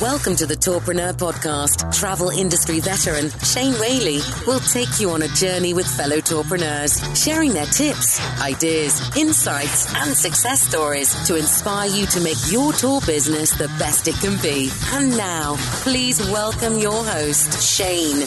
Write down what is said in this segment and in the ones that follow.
Welcome to the Tourpreneur Podcast. Travel industry veteran Shane Whaley will take you on a journey with fellow tourpreneurs, sharing their tips, ideas, insights, and success stories to inspire you to make your tour business the best it can be. And now, please welcome your host, Shane.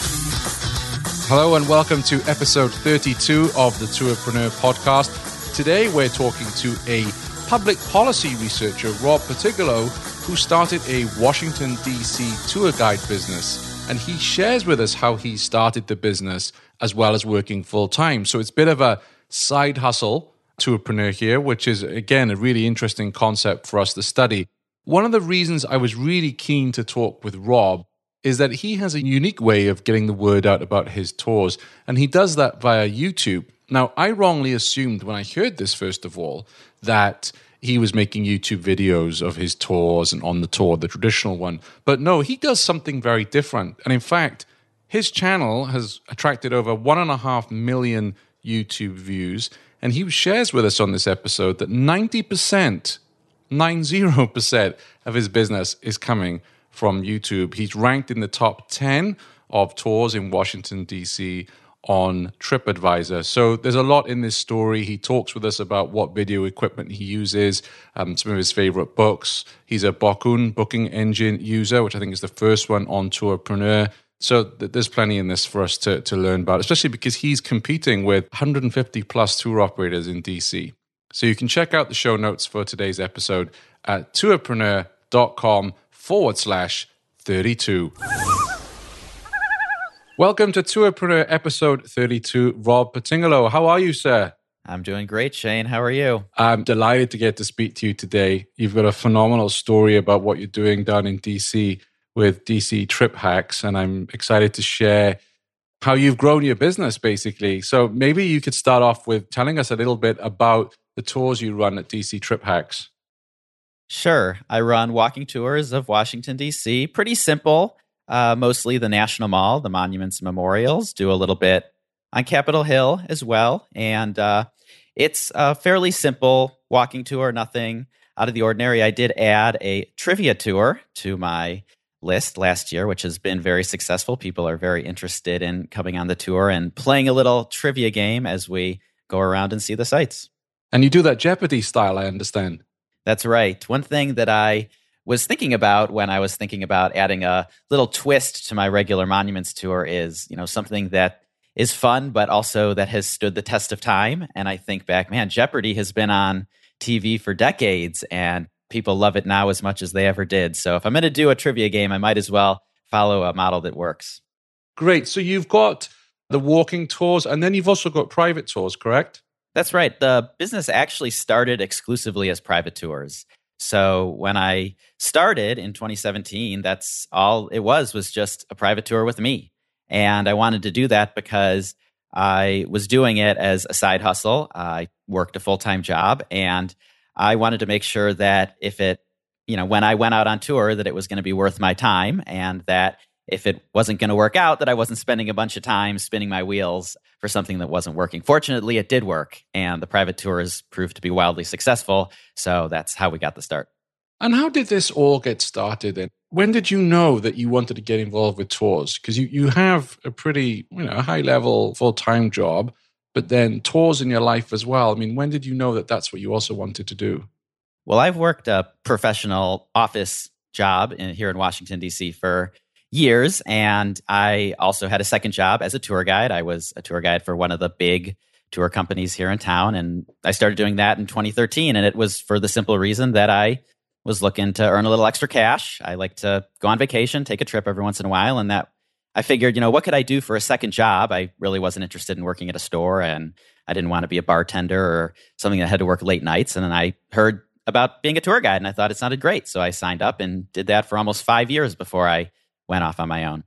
Hello, and welcome to episode 32 of the Tourpreneur Podcast. Today, we're talking to a public policy researcher, Rob Patigalo who started a Washington, D.C. tour guide business. And he shares with us how he started the business as well as working full time. So it's a bit of a side hustle tourpreneur here, which is, again, a really interesting concept for us to study. One of the reasons I was really keen to talk with Rob is that he has a unique way of getting the word out about his tours, and he does that via YouTube. Now, I wrongly assumed when I heard this, first of all, that he was making YouTube videos of his tours and on the tour, the traditional one. But no, he does something very different. And in fact, his channel has attracted over one and a half million YouTube views. And he shares with us on this episode that 90%, 90% of his business is coming from YouTube. He's ranked in the top 10 of tours in Washington, D.C on TripAdvisor. So there's a lot in this story. He talks with us about what video equipment he uses, um, some of his favorite books. He's a Bokun booking engine user, which I think is the first one on Tourpreneur. So th- there's plenty in this for us to, to learn about, especially because he's competing with 150 plus tour operators in DC. So you can check out the show notes for today's episode at tourpreneur.com forward slash 32. Welcome to Tourpreneur episode 32. Rob Patigalo, how are you, sir? I'm doing great, Shane. How are you? I'm delighted to get to speak to you today. You've got a phenomenal story about what you're doing down in DC with DC Trip Hacks, and I'm excited to share how you've grown your business basically. So maybe you could start off with telling us a little bit about the tours you run at DC Trip Hacks. Sure. I run walking tours of Washington, D.C. Pretty simple uh, mostly the National Mall, the monuments and memorials, do a little bit on Capitol Hill as well. And uh, it's a fairly simple walking tour, nothing out of the ordinary. I did add a trivia tour to my list last year, which has been very successful. People are very interested in coming on the tour and playing a little trivia game as we go around and see the sights. And you do that Jeopardy style, I understand. That's right. One thing that I was thinking about when I was thinking about adding a little twist to my regular monuments tour is, you know, something that is fun, but also that has stood the test of time. And I think back, man, Jeopardy has been on TV for decades and people love it now as much as they ever did. So if I'm going to do a trivia game, I might as well follow a model that works. Great. So you've got the walking tours and then you've also got private tours, correct? That's right. The business actually started exclusively as private tours. So when I started in 2017, that's all it was was just a private tour with me. And I wanted to do that because I was doing it as a side hustle. I worked a full-time job and I wanted to make sure that if it, you know, when I went out on tour that it was going to be worth my time and that if it wasn't going to work out, that I wasn't spending a bunch of time spinning my wheels for something that wasn't working. Fortunately, it did work, and the private tours proved to be wildly successful. So that's how we got the start. And how did this all get started? And when did you know that you wanted to get involved with tours? Because you, you have a pretty you know high level full time job, but then tours in your life as well. I mean, when did you know that that's what you also wanted to do? Well, I've worked a professional office job in, here in Washington D.C. for years. And I also had a second job as a tour guide. I was a tour guide for one of the big tour companies here in town. And I started doing that in 2013. And it was for the simple reason that I was looking to earn a little extra cash. I like to go on vacation, take a trip every once in a while. And that I figured, you know, what could I do for a second job? I really wasn't interested in working at a store and I didn't want to be a bartender or something that had to work late nights. And then I heard about being a tour guide and I thought it sounded great. So I signed up and did that for almost five years before I went off on my own.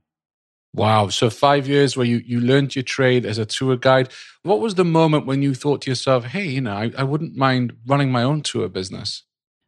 Wow. So five years where you, you learned your trade as a tour guide. What was the moment when you thought to yourself, hey, you know, I, I wouldn't mind running my own tour business?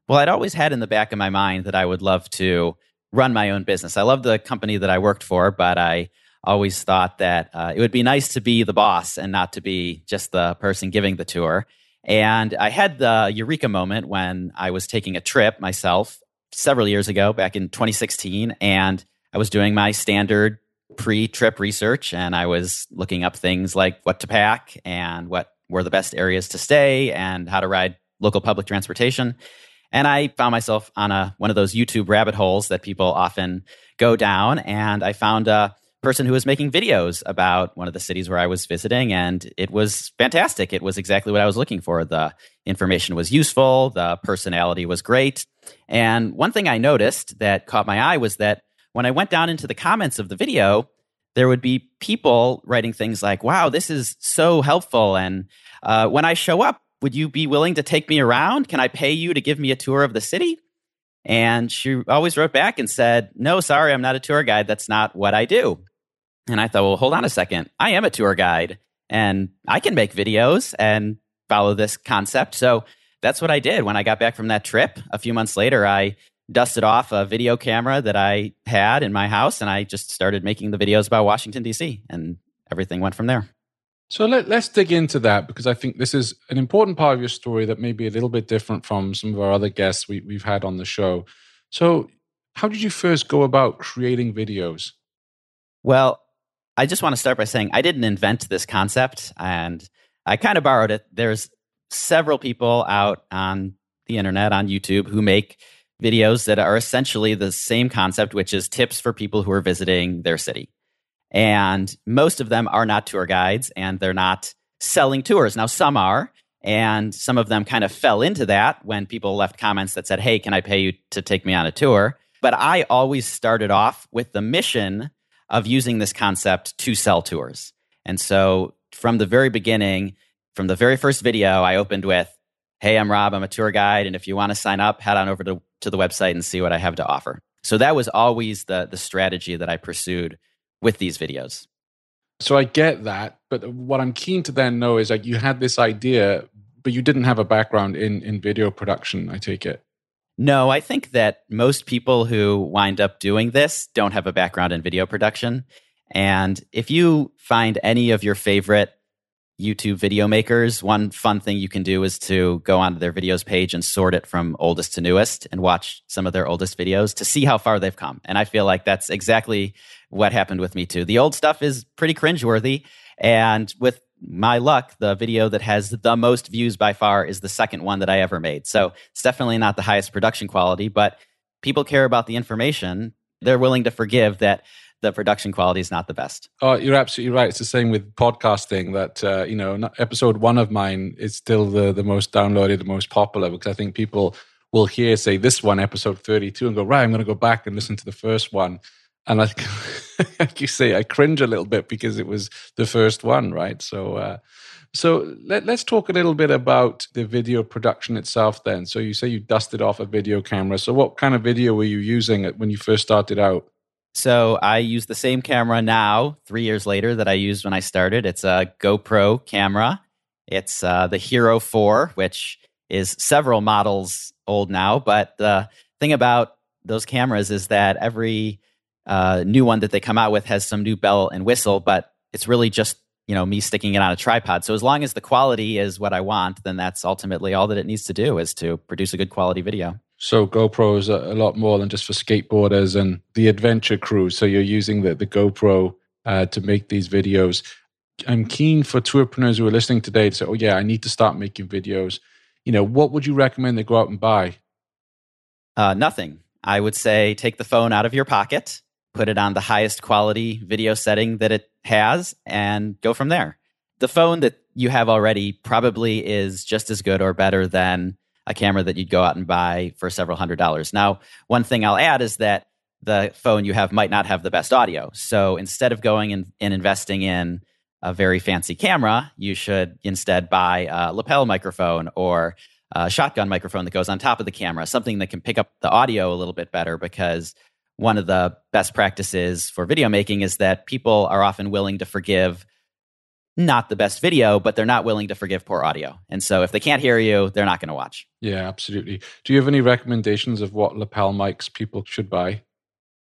Well, I'd always had in the back of my mind that I would love to run my own business. I love the company that I worked for, but I always thought that uh, it would be nice to be the boss and not to be just the person giving the tour. And I had the eureka moment when I was taking a trip myself several years ago, back in 2016, and I was doing my standard pre trip research and I was looking up things like what to pack and what were the best areas to stay and how to ride local public transportation. And I found myself on a one of those YouTube rabbit holes that people often go down. And I found a person who was making videos about one of the cities where I was visiting, and it was fantastic. It was exactly what I was looking for. The information was useful, the personality was great. And one thing I noticed that caught my eye was that when I went down into the comments of the video, there would be people writing things like, wow, this is so helpful. And uh, when I show up, would you be willing to take me around? Can I pay you to give me a tour of the city? And she always wrote back and said, No, sorry, I'm not a tour guide. That's not what I do. And I thought, well, hold on a second. I am a tour guide and I can make videos and follow this concept. So that's what I did when I got back from that trip. A few months later, I dusted off a video camera that I had in my house and I just started making the videos about Washington, D.C., and everything went from there. So let, us dig into that because I think this is an important part of your story that may be a little bit different from some of our other guests we, we've had on the show. So, how did you first go about creating videos? Well, I just want to start by saying I didn't invent this concept and I kind of borrowed it. There's several people out on the internet, on YouTube, who make videos that are essentially the same concept, which is tips for people who are visiting their city. And most of them are not tour guides and they're not selling tours. Now, some are, and some of them kind of fell into that when people left comments that said, Hey, can I pay you to take me on a tour? But I always started off with the mission of using this concept to sell tours. And so from the very beginning, from the very first video, I opened with, Hey, I'm Rob, I'm a tour guide. And if you want to sign up, head on over to, to the website and see what I have to offer. So that was always the, the strategy that I pursued with these videos. So I get that, but what I'm keen to then know is like you had this idea, but you didn't have a background in in video production. I take it. No, I think that most people who wind up doing this don't have a background in video production. And if you find any of your favorite YouTube video makers, one fun thing you can do is to go onto their videos page and sort it from oldest to newest and watch some of their oldest videos to see how far they've come. And I feel like that's exactly what happened with me too. The old stuff is pretty cringeworthy. And with my luck, the video that has the most views by far is the second one that I ever made. So it's definitely not the highest production quality, but people care about the information. They're willing to forgive that the production quality is not the best. Oh, you're absolutely right. It's the same with podcasting. That uh, you know, episode one of mine is still the the most downloaded, the most popular because I think people will hear say this one, episode thirty two, and go right. I'm going to go back and listen to the first one. And like, like you say, I cringe a little bit because it was the first one, right? So, uh, so let, us talk a little bit about the video production itself. Then, so you say you dusted off a video camera. So, what kind of video were you using when you first started out? So I use the same camera now, three years later, that I used when I started. It's a GoPro camera. It's uh, the Hero 4, which is several models old now. But the thing about those cameras is that every uh, new one that they come out with has some new bell and whistle, but it's really just you know me sticking it on a tripod. So as long as the quality is what I want, then that's ultimately all that it needs to do is to produce a good quality video. So GoPro is a, lot more than just for skateboarders and the adventure crew. So you're using the, the GoPro uh, to make these videos. I'm keen for tourpreneurs who are listening today to say, oh, yeah, I need to start making videos. You know, what would you recommend they go out and buy? Uh, nothing. I would say take the phone out of your pocket, put it on the highest quality video setting that it has, and go from there. The phone that you have already probably is just as good or better than a camera that you'd go out and buy for several hundred dollars. Now, one thing I'll add is that the phone you have might not have the best audio. So instead of going and, investing in a very fancy camera, you should instead buy a lapel microphone or a shotgun microphone that goes on top of the camera, something that can pick up the audio a little bit better because one of the best practices for video making is that people are often willing to forgive not the best video, but they're not willing to forgive poor audio. And so if they can't hear you, they're not going to watch. Yeah, absolutely. Do you have any recommendations of what lapel mics people should buy?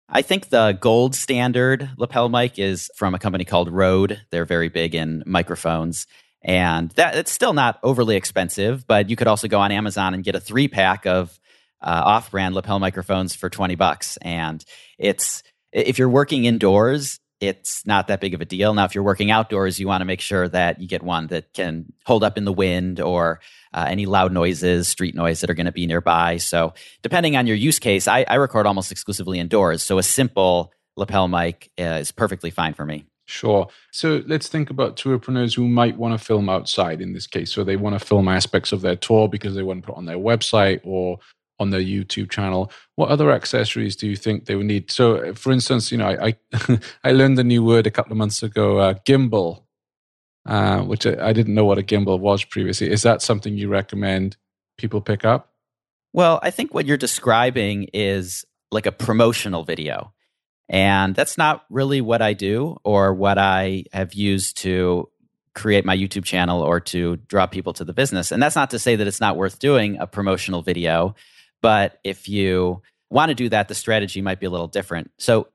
I think the gold standard lapel mic is from a company called Rode. They're very big in microphones. And that it's still not overly expensive, but you could also go on Amazon and get a three pack of uh, off-brand lapel microphones for 20 bucks and it's if you're working indoors it's not that big of a deal now if you're working outdoors you want to make sure that you get one that can hold up in the wind or uh, any loud noises street noise that are going to be nearby so depending on your use case I, I record almost exclusively indoors so a simple lapel mic uh, is perfectly fine for me Sure. So let's think about tourpreneurs who might want to film outside in this case. So they want to film aspects of their tour because they want to put on their website or on their YouTube channel. What other accessories do you think they would need? So, for instance, you know, I I, I learned the new word a couple of months ago, uh, gimbal, uh, which I, I didn't know what a gimbal was previously. Is that something you recommend people pick up? Well, I think what you're describing is like a promotional video. And that's not really what I do or what I have used to create my YouTube channel or to draw people to the business. And that's not to say that it's not worth doing a promotional video. But if you want to do that, the strategy might be a little different. So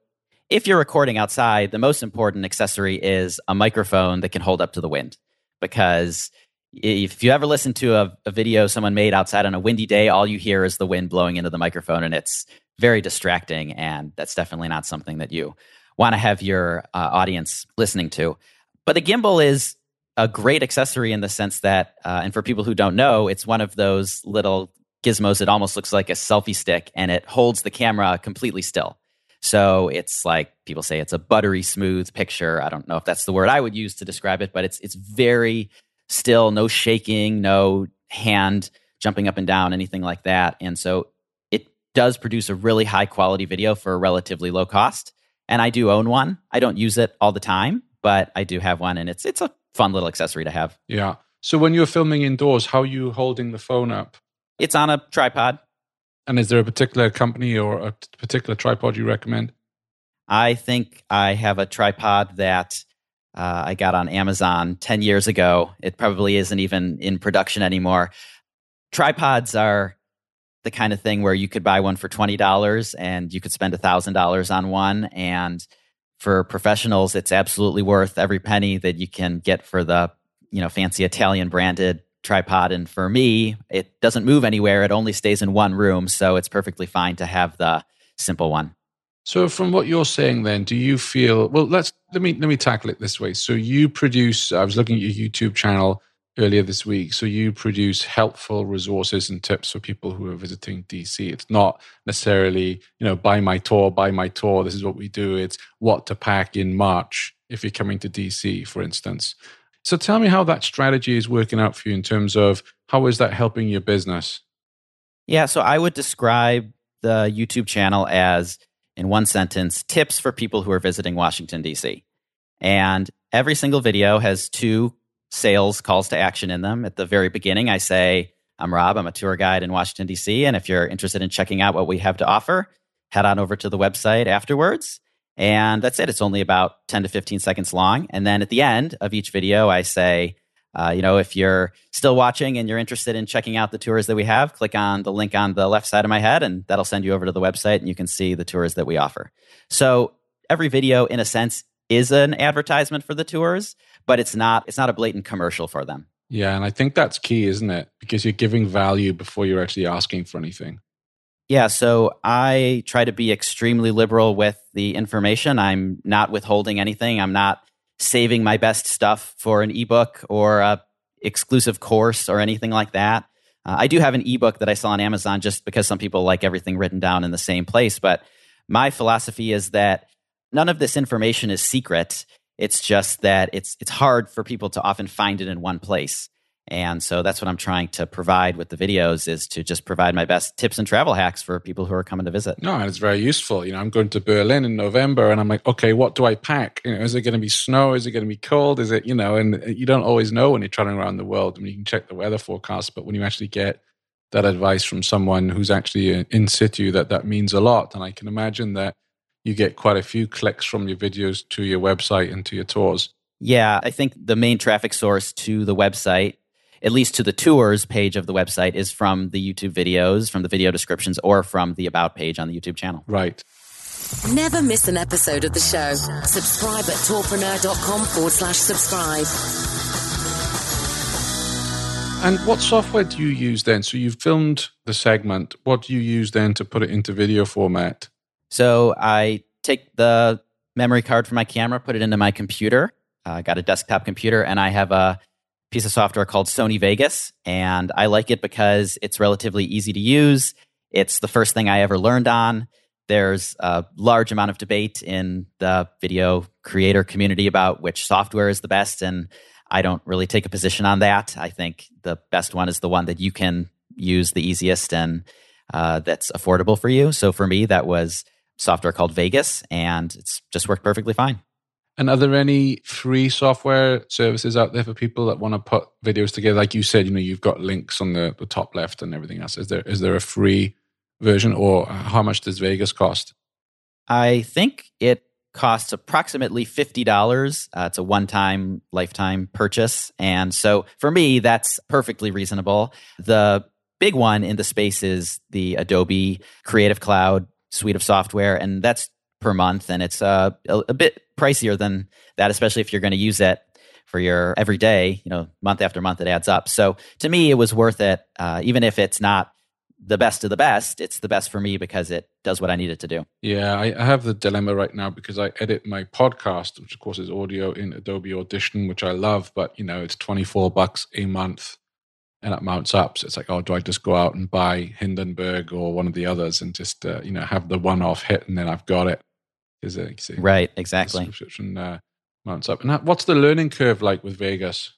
if you're recording outside, the most important accessory is a microphone that can hold up to the wind. Because if you ever listen to a, a, video someone made outside on a windy day, all you hear is the wind blowing into the microphone, and it's very distracting. And that's definitely not something that you want to have your uh, audience listening to. But the gimbal is a great accessory in the sense that, uh, and for people who don't know, it's one of those little gizmos, it almost looks like a selfie stick and it holds the camera completely still. So it's like people say it's a buttery smooth picture. I don't know if that's the word I would use to describe it, but it's it's very still, no shaking, no hand jumping up and down, anything like that. And so it does produce a really high quality video for a relatively low cost. And I do own one. I don't use it all the time, but I do have one and it's it's a fun little accessory to have. Yeah. So when you're filming indoors, how are you holding the phone up? It's on a tripod. And is there a particular company or a particular tripod you recommend? I think I have a tripod that uh, I got on Amazon 10 years ago. It probably isn't even in production anymore. Tripods are the kind of thing where you could buy one for $20 and you could spend $1,000 on one. And for professionals, it's absolutely worth every penny that you can get for the you know fancy Italian branded tripod. And for me, it doesn't move anywhere. It only stays in one room. So it's perfectly fine to have the simple one. So from what you're saying then, do you feel well let's let me let me tackle it this way. So you produce I was looking at your YouTube channel earlier this week. So you produce helpful resources and tips for people who are visiting DC. It's not necessarily, you know, buy my tour, buy my tour. This is what we do. It's what to pack in March if you're coming to DC, for instance. So tell me how that strategy is working out for you in terms of how is that helping your business? Yeah, so I would describe the YouTube channel as, in one sentence, tips for people who are visiting Washington, D.C. And every single video has two sales calls to action in them. At the very beginning, I say, I'm Rob, I'm a tour guide in Washington, D.C. And if you're interested in checking out what we have to offer, head on over to the website afterwards. And that's it. It's only about 10 to 15 seconds long. And then at the end of each video, I say, uh, you know, if you're still watching and you're interested in checking out the tours that we have, click on the link on the left side of my head, and that'll send you over to the website and you can see the tours that we offer. So every video, in a sense, is an advertisement for the tours, but it's not it's not a blatant commercial for them. Yeah, and I think that's key, isn't it? Because you're giving value before you're actually asking for anything. Yeah, so I try to be extremely liberal with the information. I'm not withholding anything. I'm not saving my best stuff for an ebook or a exclusive course or anything like that. Uh, I do have an ebook that I sell on Amazon just because some people like everything written down in the same place, but my philosophy is that none of this information is secret It's just that it's it's hard for people to often find it in one place. And so that's what I'm trying to provide with the videos is to just provide my best tips and travel hacks for people who are coming to visit. No, and it's very useful. You know, I'm going to Berlin in November and I'm like, okay, what do I pack? You know, is it going to be snow? Is it going to be cold? Is it, you know, and you don't always know when you're traveling around the world. I mean, you can check the weather forecast, but when you actually get that advice from someone who's actually in situ, that that means a lot. And I can imagine that you get quite a few clicks from your videos to your website and to your tours. Yeah, I think the main traffic source to the website at least to the tours page of the website, is from the YouTube videos, from the video descriptions, or from the About page on the YouTube channel. Right. Never miss an episode of the show. Subscribe at tourpreneur.com forward slash subscribe. And what software do you use then? So you've filmed the segment. What do you use then to put it into video format? So I take the memory card from my camera, put it into my computer. I uh, got a desktop computer, and I have a piece of software called Sony Vegas. And I like it because it's relatively easy to use. It's the first thing I ever learned on. There's a large amount of debate in the video creator community about which software is the best. And I don't really take a position on that. I think the best one is the one that you can use the easiest and uh, that's affordable for you. So for me, that was software called Vegas, and it's just worked perfectly fine. And are there any free software services out there for people that want to put videos together? Like you said, you know, you've got links on the, the top left and everything else. Is there is there a free version, or how much does Vegas cost? I think it costs approximately fifty dollars. Uh, it's a one-time, lifetime purchase, and so for me, that's perfectly reasonable. The big one in the space is the Adobe Creative Cloud suite of software, and that's per month, and it's uh, a, a bit pricier than that, especially if you're going to use it for your everyday, you know, month after month, it adds up. So to me, it was worth it, uh, even if it's not the best of the best. It's the best for me because it does what I need it to do. Yeah, I, I have the dilemma right now because I edit my podcast, which of course is audio in Adobe Audition, which I love, but you know, it's 24 bucks a month and it mounts up. So it's like, oh, do I just go out and buy Hindenburg or one of the others and just, uh, you know, have the one off hit and then I've got it? Is it? See, right, exactly. Subscription uh, mounts up. And what's the learning curve like with Vegas?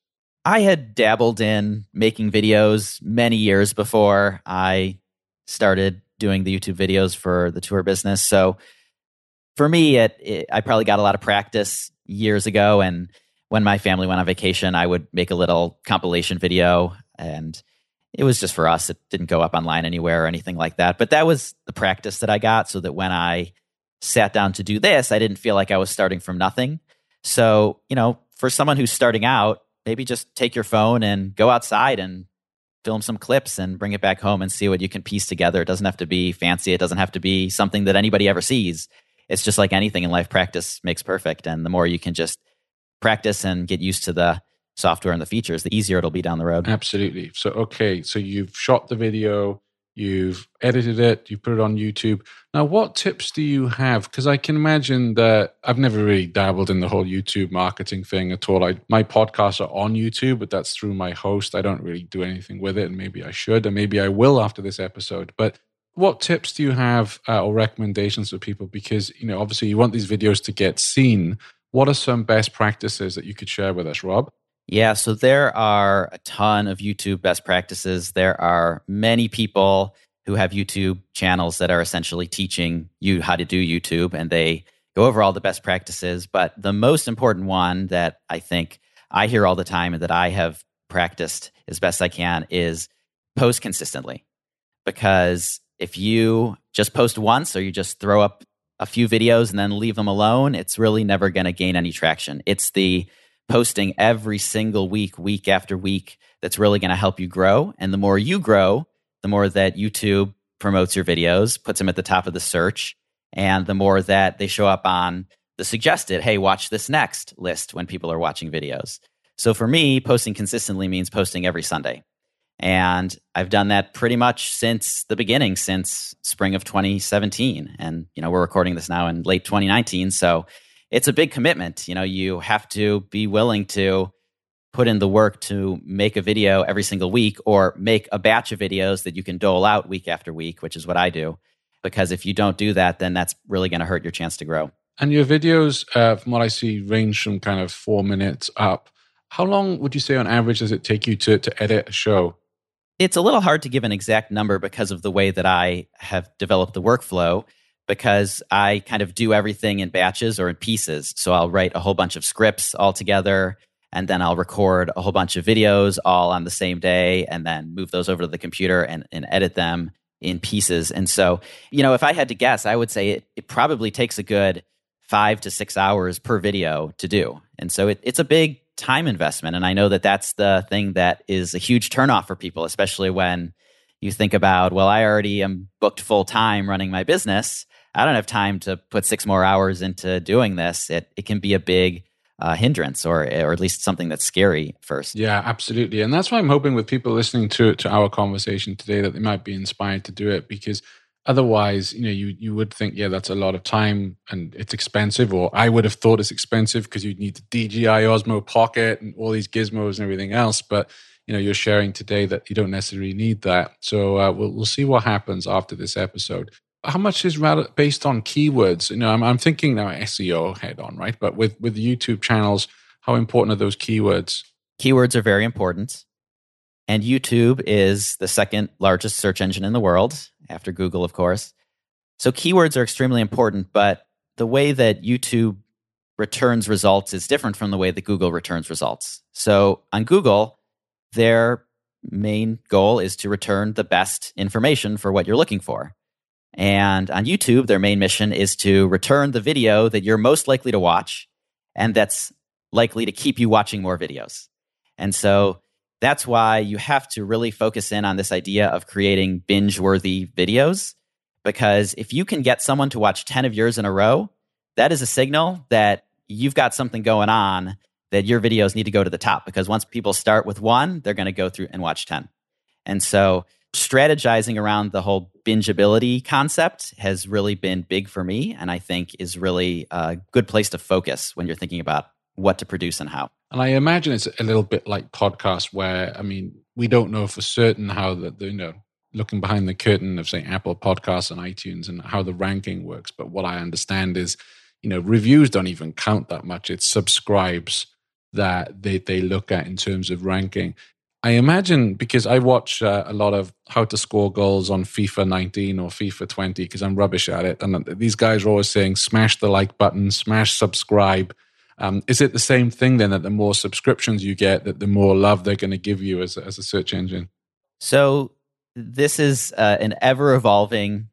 I had dabbled in making videos many years before I started doing the YouTube videos for the tour business. So for me, it, it, I probably got a lot of practice years ago. And when my family went on vacation, I would make a little compilation video, and it was just for us. It didn't go up online anywhere or anything like that. But that was the practice that I got, so that when I sat down to do this, I didn't feel like I was starting from nothing. So, you know, for someone who's starting out, maybe just take your phone and go outside and film some clips and bring it back home and see what you can piece together. It doesn't have to be fancy, it doesn't have to be something that anybody ever sees. It's just like anything in life, practice makes perfect. And the more you can just practice and get used to the software and the features, the easier it'll be down the road. Absolutely. So, okay, so you've shot the video, you've edited it, you put it on YouTube. Now, what tips do you have? Because I can imagine that I've never really dabbled in the whole YouTube marketing thing at all. I, my podcasts are on YouTube, but that's through my host. I don't really do anything with it, and maybe I should, and maybe I will after this episode. But what tips do you have uh, or recommendations for people? Because you know, obviously, you want these videos to get seen. What are some best practices that you could share with us, Rob? Yeah, so there are a ton of YouTube best practices. There are many people who have YouTube channels that are essentially teaching you how to do YouTube and they go over all the best practices. But the most important one that I think I hear all the time and that I have practiced as best I can is post consistently. Because if you just post once or you just throw up a few videos and then leave them alone, it's really never going to gain any traction. It's the posting every single week, week after week, that's really going to help you grow. And the more you grow, the more that YouTube promotes your videos, puts them at the top of the search, and the more that they show up on the suggested, hey, watch this next list when people are watching videos. So for me, posting consistently means posting every Sunday. And I've done that pretty much since the beginning, since spring of 2017. And, you know, we're recording this now in late 2019. So it's a big commitment. You know, you have to be willing to put in the work to make a video every single week or make a batch of videos that you can dole out week after week, which is what I do. Because if you don't do that, then that's really going to hurt your chance to grow. And your videos, uh, from what I see, range from kind of four minutes up. How long would you say on average does it take you to, to edit a show? It's a little hard to give an exact number because of the way that I have developed the workflow because I kind of do everything in batches or in pieces. So I'll write a whole bunch of scripts all together and then I'll record a whole bunch of videos all on the same day and then move those over to the computer and, and edit them in pieces. And so, you know, if I had to guess, I would say it, it probably takes a good five to six hours per video to do. And so it, it's a big time investment. And I know that that's the thing that is a huge turnoff for people, especially when you think about, well, I already am booked full time running my business. I don't have time to put six more hours into doing this. It, it can be a big uh, hindrance or or at least something that's scary first. Yeah, absolutely. And that's why I'm hoping with people listening to to our conversation today that they might be inspired to do it because otherwise, you know, you you would think, yeah, that's a lot of time and it's expensive, or I would have thought it's expensive because you'd need the DJI Osmo Pocket and all these gizmos and everything else. But you know, you're sharing today that you don't necessarily need that. So uh, we'll we'll see what happens after this episode how much is based on keywords? You know, I'm, I'm thinking now SEO head on, right? But with with YouTube channels, how important are those keywords? Keywords are very important. And YouTube is the second largest search engine in the world after Google, of course. So keywords are extremely important, but the way that YouTube returns results is different from the way that Google returns results. So on Google, their main goal is to return the best information for what you're looking for. And on YouTube, their main mission is to return the video that you're most likely to watch and that's likely to keep you watching more videos. And so that's why you have to really focus in on this idea of creating binge worthy videos. Because if you can get someone to watch 10 of yours in a row, that is a signal that you've got something going on that your videos need to go to the top. Because once people start with one, they're going to go through and watch 10. And so strategizing around the whole bingeability concept has really been big for me and I think is really a good place to focus when you're thinking about what to produce and how. And I imagine it's a little bit like podcasts where I mean we don't know for certain how the you know looking behind the curtain of say Apple Podcasts and iTunes and how the ranking works but what I understand is you know reviews don't even count that much it's subscribes that they, they look at in terms of ranking. I imagine because I watch uh, a lot of how to score goals on FIFA 19 or FIFA 20 because I'm rubbish at it. And these guys are always saying, smash the like button, smash subscribe. Um, is it the same thing then that the more subscriptions you get, that the more love they're going to give you as, as a search engine? So, this is uh, an ever evolving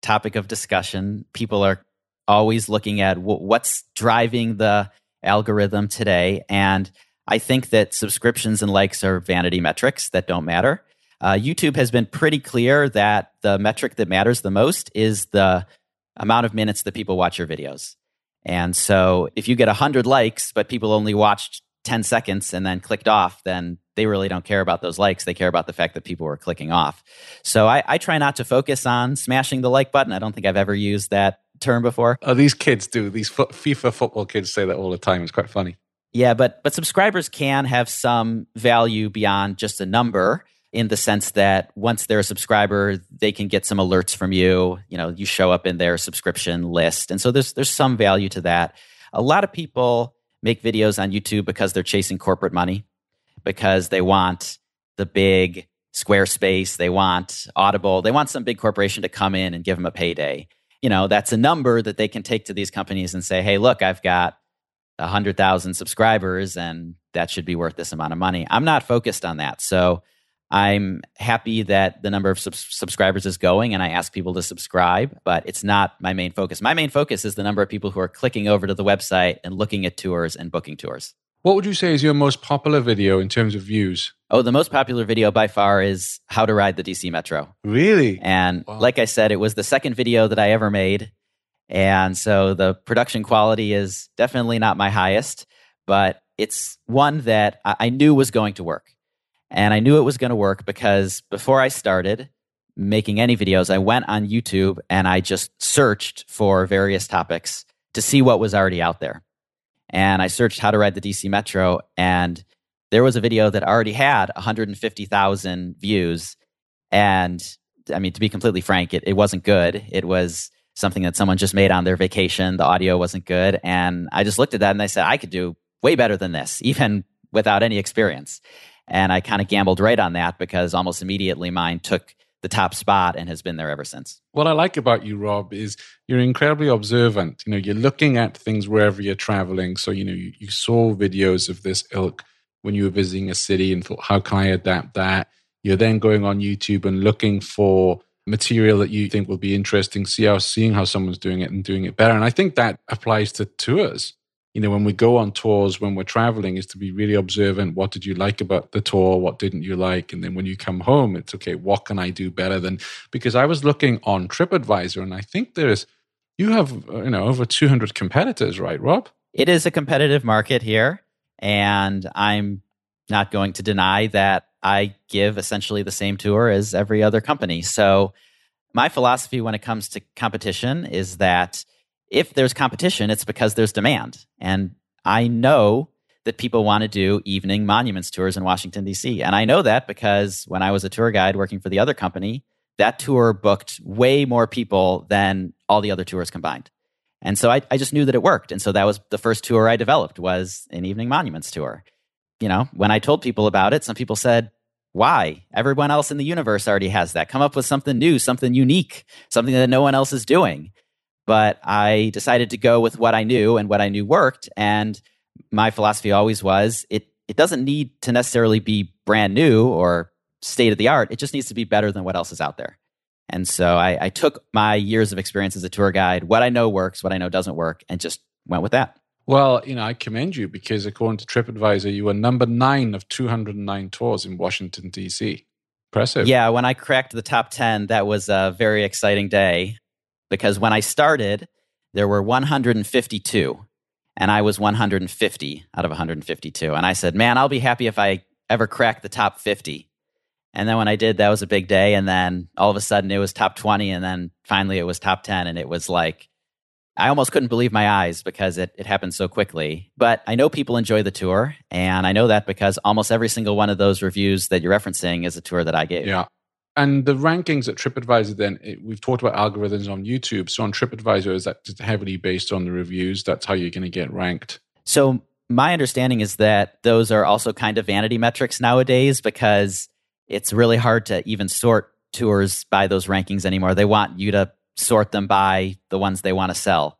topic of discussion. People are always looking at w- what's driving the algorithm today. And I think that subscriptions and likes are vanity metrics that don't matter. Uh, YouTube has been pretty clear that the metric that matters the most is the amount of minutes that people watch your videos. And so if you get 100 likes, but people only watched 10 seconds and then clicked off, then they really don't care about those likes. They care about the fact that people were clicking off. So I, I try not to focus on smashing the like button. I don't think I've ever used that term before. Oh, these kids do. These FIFA football kids say that all the time. It's quite funny. Yeah, but but subscribers can have some value beyond just a number in the sense that once they're a subscriber, they can get some alerts from you. You know, you show up in their subscription list. And so there's there's some value to that. A lot of people make videos on YouTube because they're chasing corporate money, because they want the big Squarespace, they want Audible, they want some big corporation to come in and give them a payday. You know, that's a number that they can take to these companies and say, "Hey, look, I've got 100,000 subscribers and that should be worth this amount of money. I'm not focused on that. So I'm happy that the number of sub- subscribers is going and I ask people to subscribe, but it's not my main focus. My main focus is the number of people who are clicking over to the website and looking at tours and booking tours. What would you say is your most popular video in terms of views? Oh, the most popular video by far is How to Ride the DC Metro. Really? And wow. like I said, it was the second video that I ever made. And so the production quality is definitely not my highest, but it's one that I knew was going to work. And I knew it was going to work because before I started making any videos, I went on YouTube and I just searched for various topics to see what was already out there. And I searched how to ride the DC Metro, and there was a video that already had 150,000 views. And I mean, to be completely frank, it, it wasn't good. It was something that someone just made on their vacation. The audio wasn't good. And I just looked at that and I said, I could do way better than this, even without any experience. And I kind of gambled right on that because almost immediately mine took the top spot and has been there ever since. What I like about you, Rob, is you're incredibly observant. You know, you're looking at things wherever you're traveling. So, you know, you, you saw videos of this ilk when you were visiting a city and thought, how can I adapt that? You're then going on YouTube and looking for material that you think will be interesting, see how seeing how someone's doing it and doing it better. And I think that applies to tours you know, when we go on tours, when we're traveling, is to be really observant. What did you like about the tour? What didn't you like? And then when you come home, it's okay, what can I do better than? Because I was looking on TripAdvisor and I think there's, you have, uh, you know, over 200 competitors, right, Rob? It is a competitive market here. And I'm not going to deny that I give essentially the same tour as every other company. So my philosophy when it comes to competition is that if there's competition, it's because there's demand. And I know that people want to do evening monuments tours in Washington, D.C. And I know that because when I was a tour guide working for the other company, that tour booked way more people than all the other tours combined. And so I, I just knew that it worked. And so that was the first tour I developed was an evening monuments tour. You know, when I told people about it, some people said, why? Everyone else in the universe already has that. Come up with something new, something unique, something that no one else is doing but I decided to go with what I knew and what I knew worked. And my philosophy always was it, it doesn't need to necessarily be brand new or state of the art. It just needs to be better than what else is out there. And so I, I took my years of experience as a tour guide, what I know works, what I know doesn't work, and just went with that. Well, you know, I commend you because according to TripAdvisor, you were number nine of 209 tours in Washington, D.C. Impressive. Yeah, when I cracked the top 10, that was a very exciting day because when I started, there were 152 and I was 150 out of 152. And I said, man, I'll be happy if I ever crack the top 50. And then when I did, that was a big day. And then all of a sudden it was top 20. And then finally it was top 10. And it was like, I almost couldn't believe my eyes because it, it happened so quickly. But I know people enjoy the tour. And I know that because almost every single one of those reviews that you're referencing is a tour that I gave. Yeah. And the rankings at TripAdvisor, then it, we've talked about algorithms on YouTube. So on TripAdvisor, is that heavily based on the reviews? That's how you're going to get ranked. So my understanding is that those are also kind of vanity metrics nowadays because it's really hard to even sort tours by those rankings anymore. They want you to sort them by the ones they want to sell.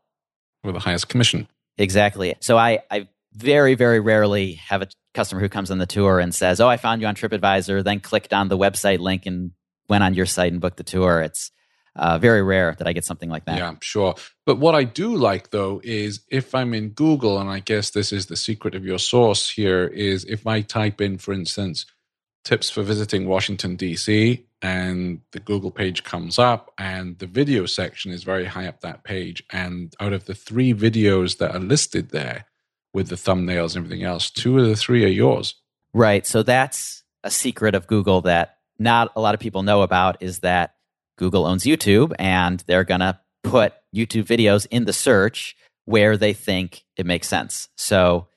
With the highest commission. Exactly. So I, I very, very rarely have a customer who comes on the tour and says, Oh, I found you on TripAdvisor, then clicked on the website link and went on your site and booked the tour. It's uh, very rare that I get something like that. Yeah, sure. But what I do like though is if I'm in Google, and I guess this is the secret of your source here, is if I type in, for instance, tips for visiting Washington, D.C., and the Google page comes up, and the video section is very high up that page. And out of the three videos that are listed there with the thumbnails and everything else, two of the three are yours. Right. So that's a secret of Google that not a lot of people know about is that Google owns YouTube and they're going to put YouTube videos in the search where they think it makes sense. So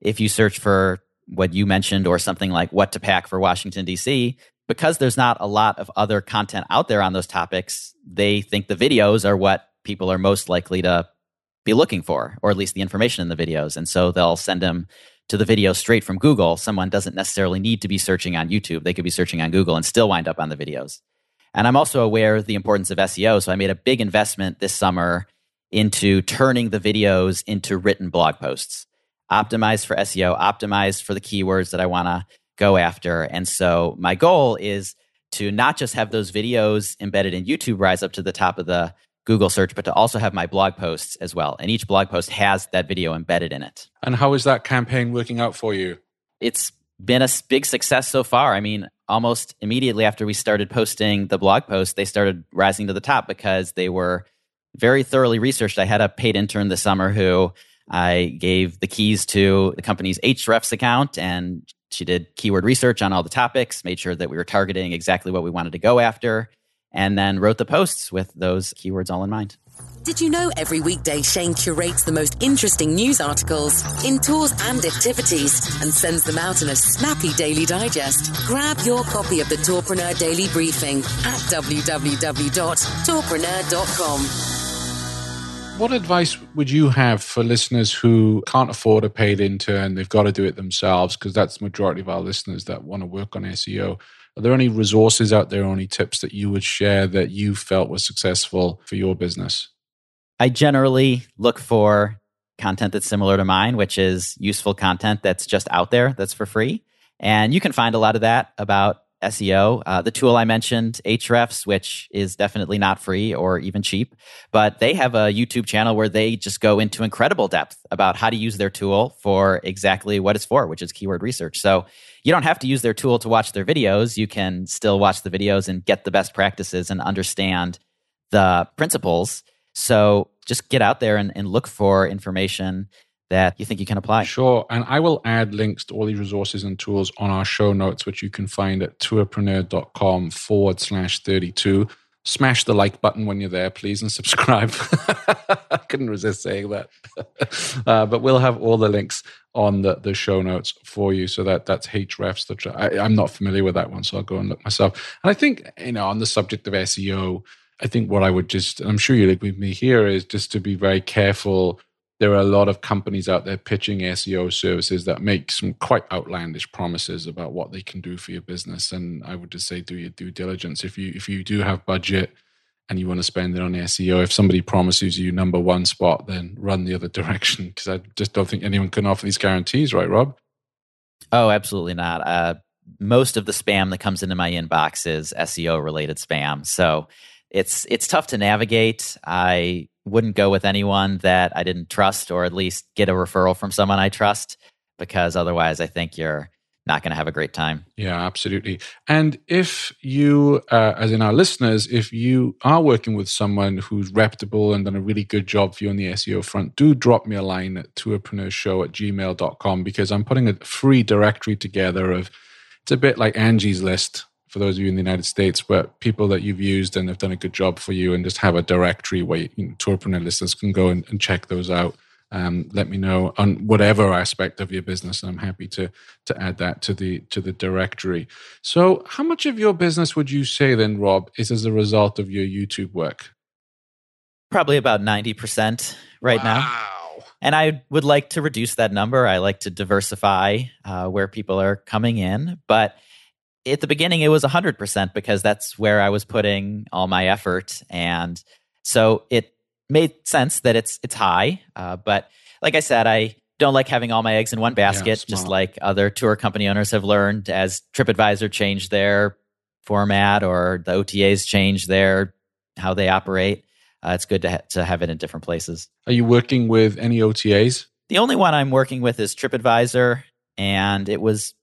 if you search for what you mentioned or something like what to pack for Washington, D.C., because there's not a lot of other content out there on those topics, they think the videos are what people are most likely to be looking for, or at least the information in the videos. And so they'll send them to the video straight from Google, someone doesn't necessarily need to be searching on YouTube. They could be searching on Google and still wind up on the videos. And I'm also aware of the importance of SEO. So I made a big investment this summer into turning the videos into written blog posts, optimized for SEO, optimized for the keywords that I want to go after. And so my goal is to not just have those videos embedded in YouTube rise up to the top of the Google search, but to also have my blog posts as well. And each blog post has that video embedded in it. And how is that campaign working out for you? It's been a big success so far. I mean, almost immediately after we started posting the blog posts, they started rising to the top because they were very thoroughly researched. I had a paid intern this summer who I gave the keys to the company's Ahrefs account and she did keyword research on all the topics, made sure that we were targeting exactly what we wanted to go after and then wrote the posts with those keywords all in mind. Did you know every weekday Shane curates the most interesting news articles in tours and activities and sends them out in a snappy daily digest? Grab your copy of the Tourpreneur Daily Briefing at www.tourpreneur.com. What advice would you have for listeners who can't afford a paid intern? They've got to do it themselves because that's the majority of our listeners that want to work on SEO. Are there any resources out there, or any tips that you would share that you felt were successful for your business? I generally look for content that's similar to mine, which is useful content that's just out there that's for free. And you can find a lot of that about SEO. Uh, the tool I mentioned, Ahrefs, which is definitely not free or even cheap, but they have a YouTube channel where they just go into incredible depth about how to use their tool for exactly what it's for, which is keyword research. So you don't have to use their tool to watch their videos. You can still watch the videos and get the best practices and understand the principles. So just get out there and, and look for information that you think you can apply. Sure. And I will add links to all these resources and tools on our show notes, which you can find at tourpreneur.com forward slash 32. Smash the like button when you're there, please, and subscribe. I couldn't resist saying that. uh, but we'll have all the links on the, the show notes for you. So that that's Ahrefs. That I, I'm not familiar with that one, so I'll go and look myself. And I think, you know, on the subject of SEO, I think what I would just, I'm sure you'd agree with me here, is just to be very careful there are a lot of companies out there pitching SEO services that make some quite outlandish promises about what they can do for your business. And I would just say do your due diligence. If you if you do have budget and you want to spend it on SEO, if somebody promises you number one spot, then run the other direction because I just don't think anyone can offer these guarantees, right, Rob? Oh, absolutely not. Uh, most of the spam that comes into my inbox is SEO related spam. So it's it's tough to navigate. I wouldn't go with anyone that I didn't trust, or at least get a referral from someone I trust, because otherwise, I think you're not going to have a great time. Yeah, absolutely. And if you, uh, as in our listeners, if you are working with someone who's reputable and done a really good job for you on the SEO front, do drop me a line at tourpreneurshow at gmail.com because I'm putting a free directory together of, it's a bit like Angie's List for those of you in the United States, but people that you've used and have done a good job for you, and just have a directory where you know, tourpreneur listeners can go and, and check those out. Um, let me know on whatever aspect of your business, and I'm happy to to add that to the to the directory. So, how much of your business would you say then, Rob, is as a result of your YouTube work? Probably about ninety percent right wow. now. And I would like to reduce that number. I like to diversify uh, where people are coming in, but at the beginning it was 100% because that's where I was putting all my effort and so it made sense that it's it's high uh, but like I said I don't like having all my eggs in one basket yeah, just like other tour company owners have learned as TripAdvisor changed their format or the OTAs change their how they operate uh, it's good to, ha- to have it in different places. Are you working with any OTAs? The only one I'm working with is TripAdvisor and it was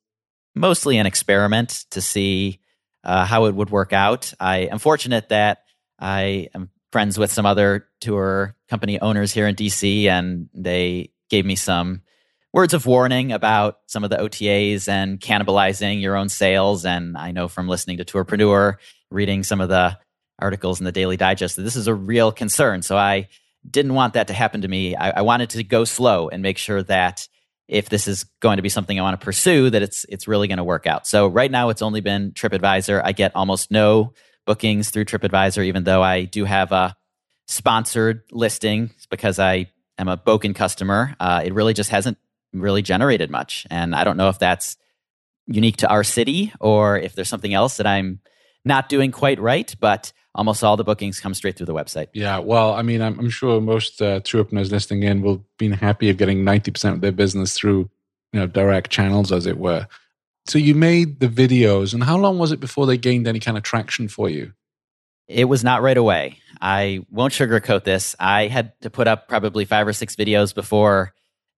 mostly an experiment to see uh, how it would work out. I am fortunate that I am friends with some other tour company owners here in DC, and they gave me some words of warning about some of the OTAs and cannibalizing your own sales. And I know from listening to Tourpreneur, reading some of the articles in the Daily Digest, that this is a real concern. So I didn't want that to happen to me. I, I wanted to go slow and make sure that if this is going to be something I want to pursue, that it's it's really going to work out. So right now it's only been TripAdvisor. I get almost no bookings through TripAdvisor, even though I do have a sponsored listing because I am a Bókun customer. Uh, it really just hasn't really generated much, and I don't know if that's unique to our city or if there's something else that I'm not doing quite right. But almost all the bookings come straight through the website. Yeah, well, I mean, I'm, I'm sure most uh, openers listening in will be happy of getting 90% of their business through, you know, direct channels, as it were. So you made the videos, and how long was it before they gained any kind of traction for you? It was not right away. I won't sugarcoat this. I had to put up probably five or six videos before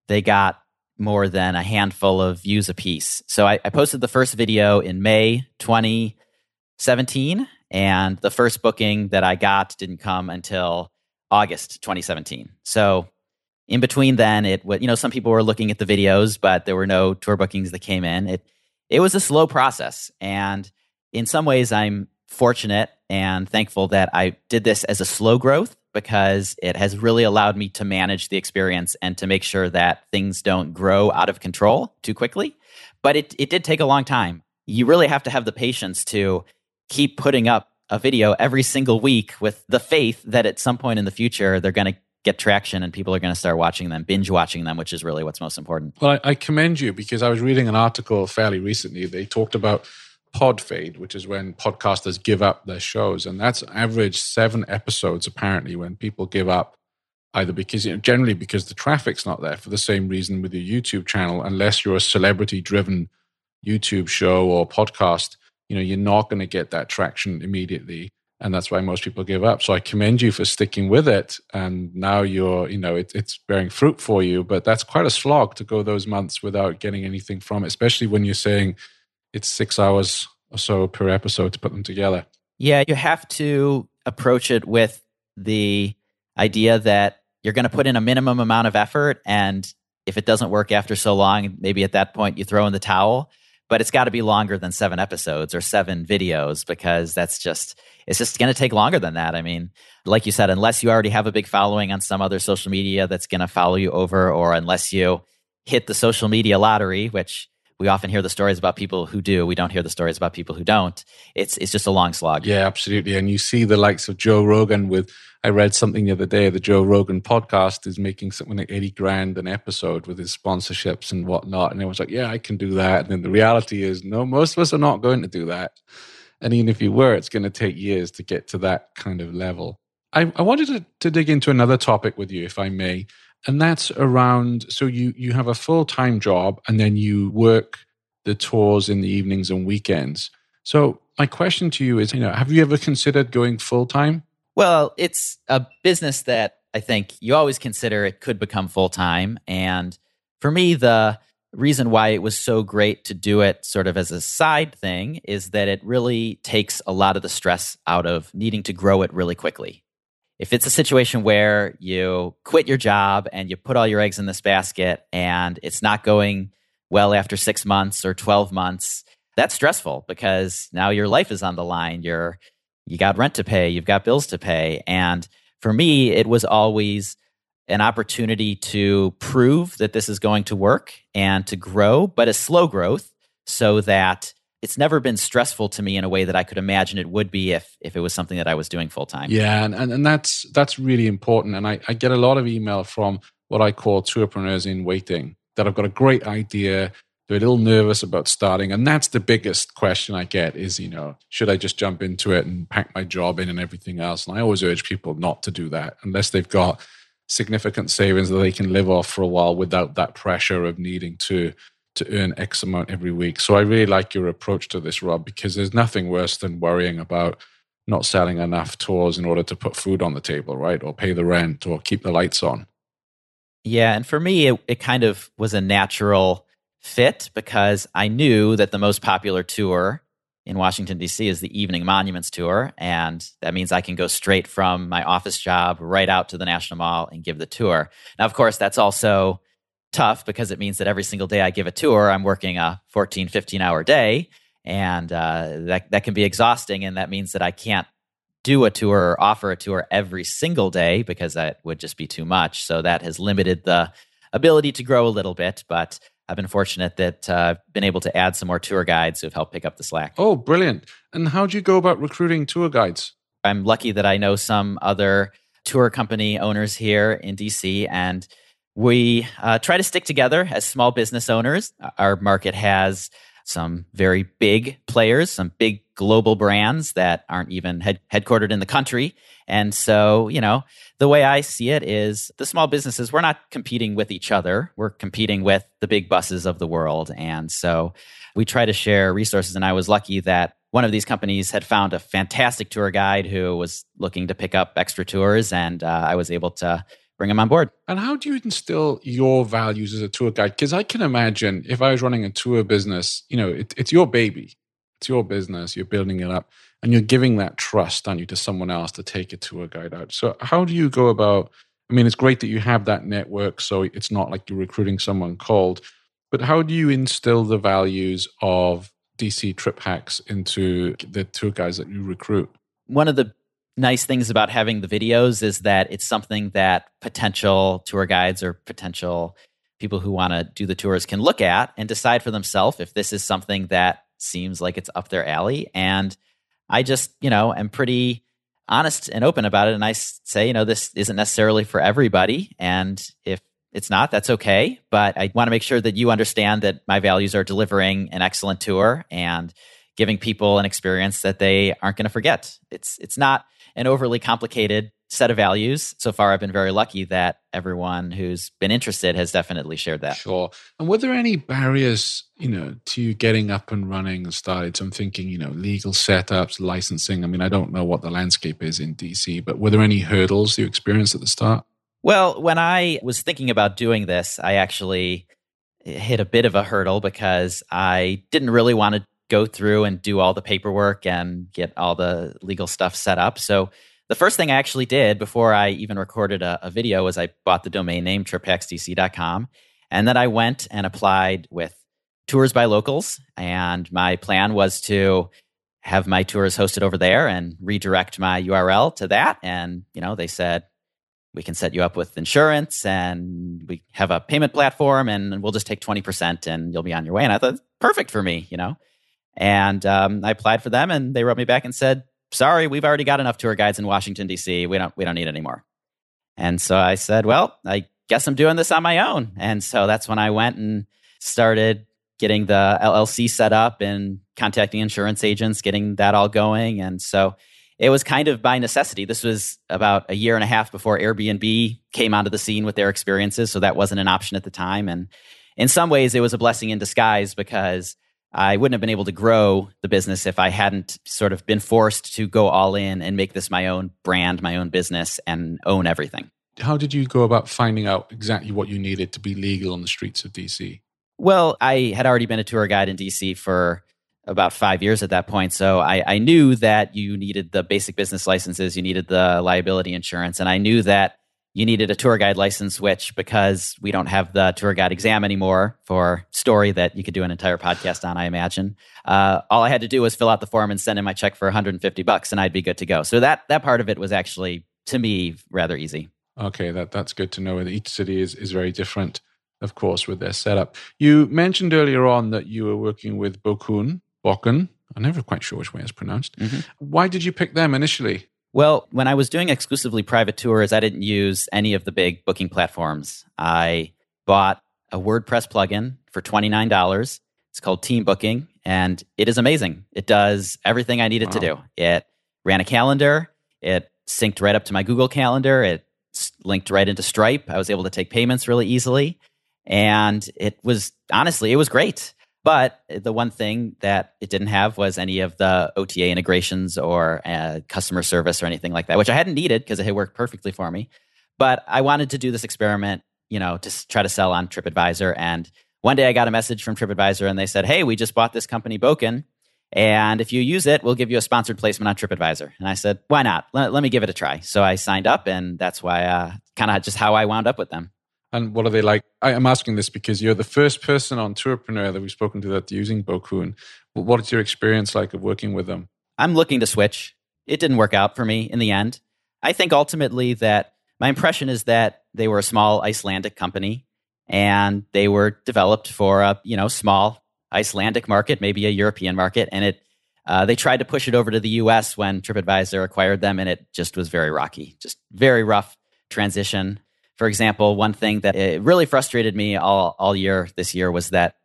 they got more than a handful of views a piece. So I, I posted the first video in May 2017, and the first booking that I got didn't come until August 2017. So in between then, it was, you know some people were looking at the videos, but there were no tour bookings that came in. It it was a slow process, and in some ways, I'm fortunate and thankful that I did this as a slow growth because it has really allowed me to manage the experience and to make sure that things don't grow out of control too quickly. But it it did take a long time. You really have to have the patience to keep putting up a video every single week with the faith that at some point in the future they're going to get traction and people are going to start watching them, binge watching them, which is really what's most important. Well, I, I commend you because I was reading an article fairly recently. They talked about pod fade, which is when podcasters give up their shows. And that's average seven episodes, apparently, when people give up either because, you know, generally because the traffic's not there for the same reason with your YouTube channel, unless you're a celebrity driven YouTube show or podcast, you know, you're not going to get that traction immediately. And that's why most people give up. So I commend you for sticking with it. And now you're, you know, it, it's bearing fruit for you. But that's quite a slog to go those months without getting anything from it, especially when you're saying it's six hours or so per episode to put them together. Yeah, you have to approach it with the idea that you're going to put in a minimum amount of effort. And if it doesn't work after so long, maybe at that point you throw in the towel. But it's got to be longer than seven episodes or seven videos because that's just, it's just going to take longer than that. I mean, like you said, unless you already have a big following on some other social media that's going to follow you over, or unless you hit the social media lottery, which we often hear the stories about people who do. We don't hear the stories about people who don't. It's it's just a long slog. Yeah, absolutely. And you see the likes of Joe Rogan with I read something the other day, the Joe Rogan podcast is making something like 80 grand an episode with his sponsorships and whatnot. And it was like, yeah, I can do that. And then the reality is, no, most of us are not going to do that. And even if you were, it's going to take years to get to that kind of level. I, I wanted to, to dig into another topic with you, if I may and that's around so you you have a full-time job and then you work the tours in the evenings and weekends. So my question to you is you know have you ever considered going full-time? Well it's a business that i think you always consider it could become full-time. And for me the reason why it was so great to do it sort of as a side thing is that it really takes a lot of the stress out of needing to grow it really quickly if it's a situation where you quit your job and you put all your eggs in this basket and it's not going well after six months or 12 months, that's stressful because now your life is on the line. You're, you got rent to pay, you've got bills to pay. And for me, it was always an opportunity to prove that this is going to work and to grow, but a slow growth so that it's never been stressful to me in a way that I could imagine it would be if if it was something that I was doing full time. Yeah, and, and, and that's that's really important. And I, I get a lot of email from what I call tourpreneurs in waiting that I've got a great idea. They're a little nervous about starting. And that's the biggest question I get is, you know, should I just jump into it and pack my job in and everything else? And I always urge people not to do that unless they've got significant savings that they can live off for a while without that pressure of needing to to earn X amount every week. So I really like your approach to this, Rob, because there's nothing worse than worrying about not selling enough tours in order to put food on the table, right? Or pay the rent or keep the lights on. Yeah. And for me, it, it kind of was a natural fit because I knew that the most popular tour in Washington, D.C. is the Evening Monuments Tour. And that means I can go straight from my office job right out to the National Mall and give the tour. Now, of course, that's also tough because it means that every single day I give a tour, I'm working a 14, 15 hour day. And uh, that, that can be exhausting. And that means that I can't do a tour or offer a tour every single day because that would just be too much. So that has limited the ability to grow a little bit. But I've been fortunate that uh, I've been able to add some more tour guides who've helped pick up the slack. Oh, brilliant. And how do you go about recruiting tour guides? I'm lucky that I know some other tour company owners here in DC and we uh, try to stick together as small business owners. Our market has some very big players, some big global brands that aren't even head- headquartered in the country. And so, you know, the way I see it is the small businesses, we're not competing with each other. We're competing with the big buses of the world. And so we try to share resources. And I was lucky that one of these companies had found a fantastic tour guide who was looking to pick up extra tours. And uh, I was able to bring them on board. And how do you instill your values as a tour guide? Because I can imagine if I was running a tour business, you know, it, it's your baby, it's your business, you're building it up, and you're giving that trust, on you, to someone else to take a tour guide out. So how do you go about? I mean, it's great that you have that network, so it's not like you're recruiting someone cold. But how do you instill the values of DC Trip Hacks into the tour guides that you recruit? One of the nice things about having the videos is that it's something that potential tour guides or potential people who want to do the tours can look at and decide for themselves if this is something that seems like it's up their alley. And I just, you know, am pretty honest and open about it. And I say, you know, this isn't necessarily for everybody. And if it's not, that's okay. But I want to make sure that you understand that my values are delivering an excellent tour and giving people an experience that they aren't going to forget. It's it's not an overly complicated set of values. So far, I've been very lucky that everyone who's been interested has definitely shared that. Sure. And were there any barriers, you know, to getting up and running and started? So I'm thinking, you know, legal setups, licensing. I mean, I don't know what the landscape is in DC, but were there any hurdles you experienced at the start? Well, when I was thinking about doing this, I actually hit a bit of a hurdle because I didn't really want to go through and do all the paperwork and get all the legal stuff set up. So the first thing I actually did before I even recorded a, a video was I bought the domain name triphacksdc.com. And then I went and applied with tours by locals. And my plan was to have my tours hosted over there and redirect my URL to that. And, you know, they said, we can set you up with insurance and we have a payment platform and we'll just take 20% and you'll be on your way. And I thought, perfect for me, you know? And um, I applied for them, and they wrote me back and said, "Sorry, we've already got enough tour guides in Washington D.C. We don't we don't need any more." And so I said, "Well, I guess I'm doing this on my own." And so that's when I went and started getting the LLC set up and contacting insurance agents, getting that all going. And so it was kind of by necessity. This was about a year and a half before Airbnb came onto the scene with their experiences. So that wasn't an option at the time. And in some ways, it was a blessing in disguise because I wouldn't have been able to grow the business if I hadn't sort of been forced to go all in and make this my own brand, my own business, and own everything. How did you go about finding out exactly what you needed to be legal on the streets of DC? Well, I had already been a tour guide in DC for about five years at that point. So I, I knew that you needed the basic business licenses, you needed the liability insurance, and I knew that you needed a tour guide license, which because we don't have the tour guide exam anymore for story that you could do an entire podcast on, I imagine. Uh, all I had to do was fill out the form and send in my check for 150 bucks, and I'd be good to go. So that that part of it was actually to me rather easy. Okay, that that's good to know. That each city is is very different, of course, with their setup. You mentioned earlier on that you were working with Bokun, Bokun. I'm never quite sure which way it's pronounced. Mm-hmm. Why did you pick them initially? Well, when I was doing exclusively private tours, I didn't use any of the big booking platforms. I bought a WordPress plugin for $29. It's called Team Booking, and it is amazing. It does everything I needed wow. to do. It ran a calendar, it synced right up to my Google Calendar, it linked right into Stripe. I was able to take payments really easily. And it was honestly, it was great. But the one thing that it didn't have was any of the OTA integrations or uh, customer service or anything like that, which I hadn't needed because it had worked perfectly for me. But I wanted to do this experiment, you know, to try to sell on TripAdvisor. And one day I got a message from TripAdvisor and they said, Hey, we just bought this company, Bokun. And if you use it, we'll give you a sponsored placement on TripAdvisor. And I said, Why not? Let, let me give it a try. So I signed up, and that's why, uh, kind of just how I wound up with them. And what are they like? I am asking this because you're the first person on Tourpreneur that we've spoken to that's using Bokun. What is your experience like of working with them? I'm looking to switch. It didn't work out for me in the end. I think ultimately that my impression is that they were a small Icelandic company and they were developed for a you know small Icelandic market, maybe a European market, and it uh, they tried to push it over to the U.S. when TripAdvisor acquired them, and it just was very rocky, just very rough transition. For example, one thing that really frustrated me all, all year this year was that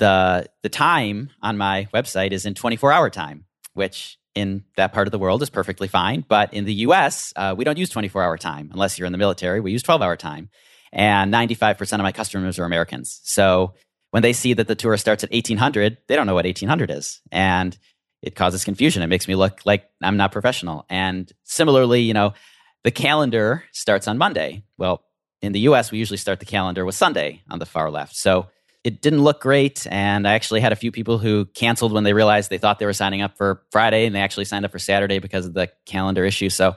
the the time on my website is in 24 hour time, which in that part of the world is perfectly fine. But in the US, uh, we don't use 24 hour time unless you're in the military. We use 12 hour time. And 95% of my customers are Americans. So when they see that the tour starts at 1800, they don't know what 1800 is. And it causes confusion. It makes me look like I'm not professional. And similarly, you know, the calendar starts on Monday. Well, in the US, we usually start the calendar with Sunday on the far left. So it didn't look great. And I actually had a few people who canceled when they realized they thought they were signing up for Friday and they actually signed up for Saturday because of the calendar issue. So,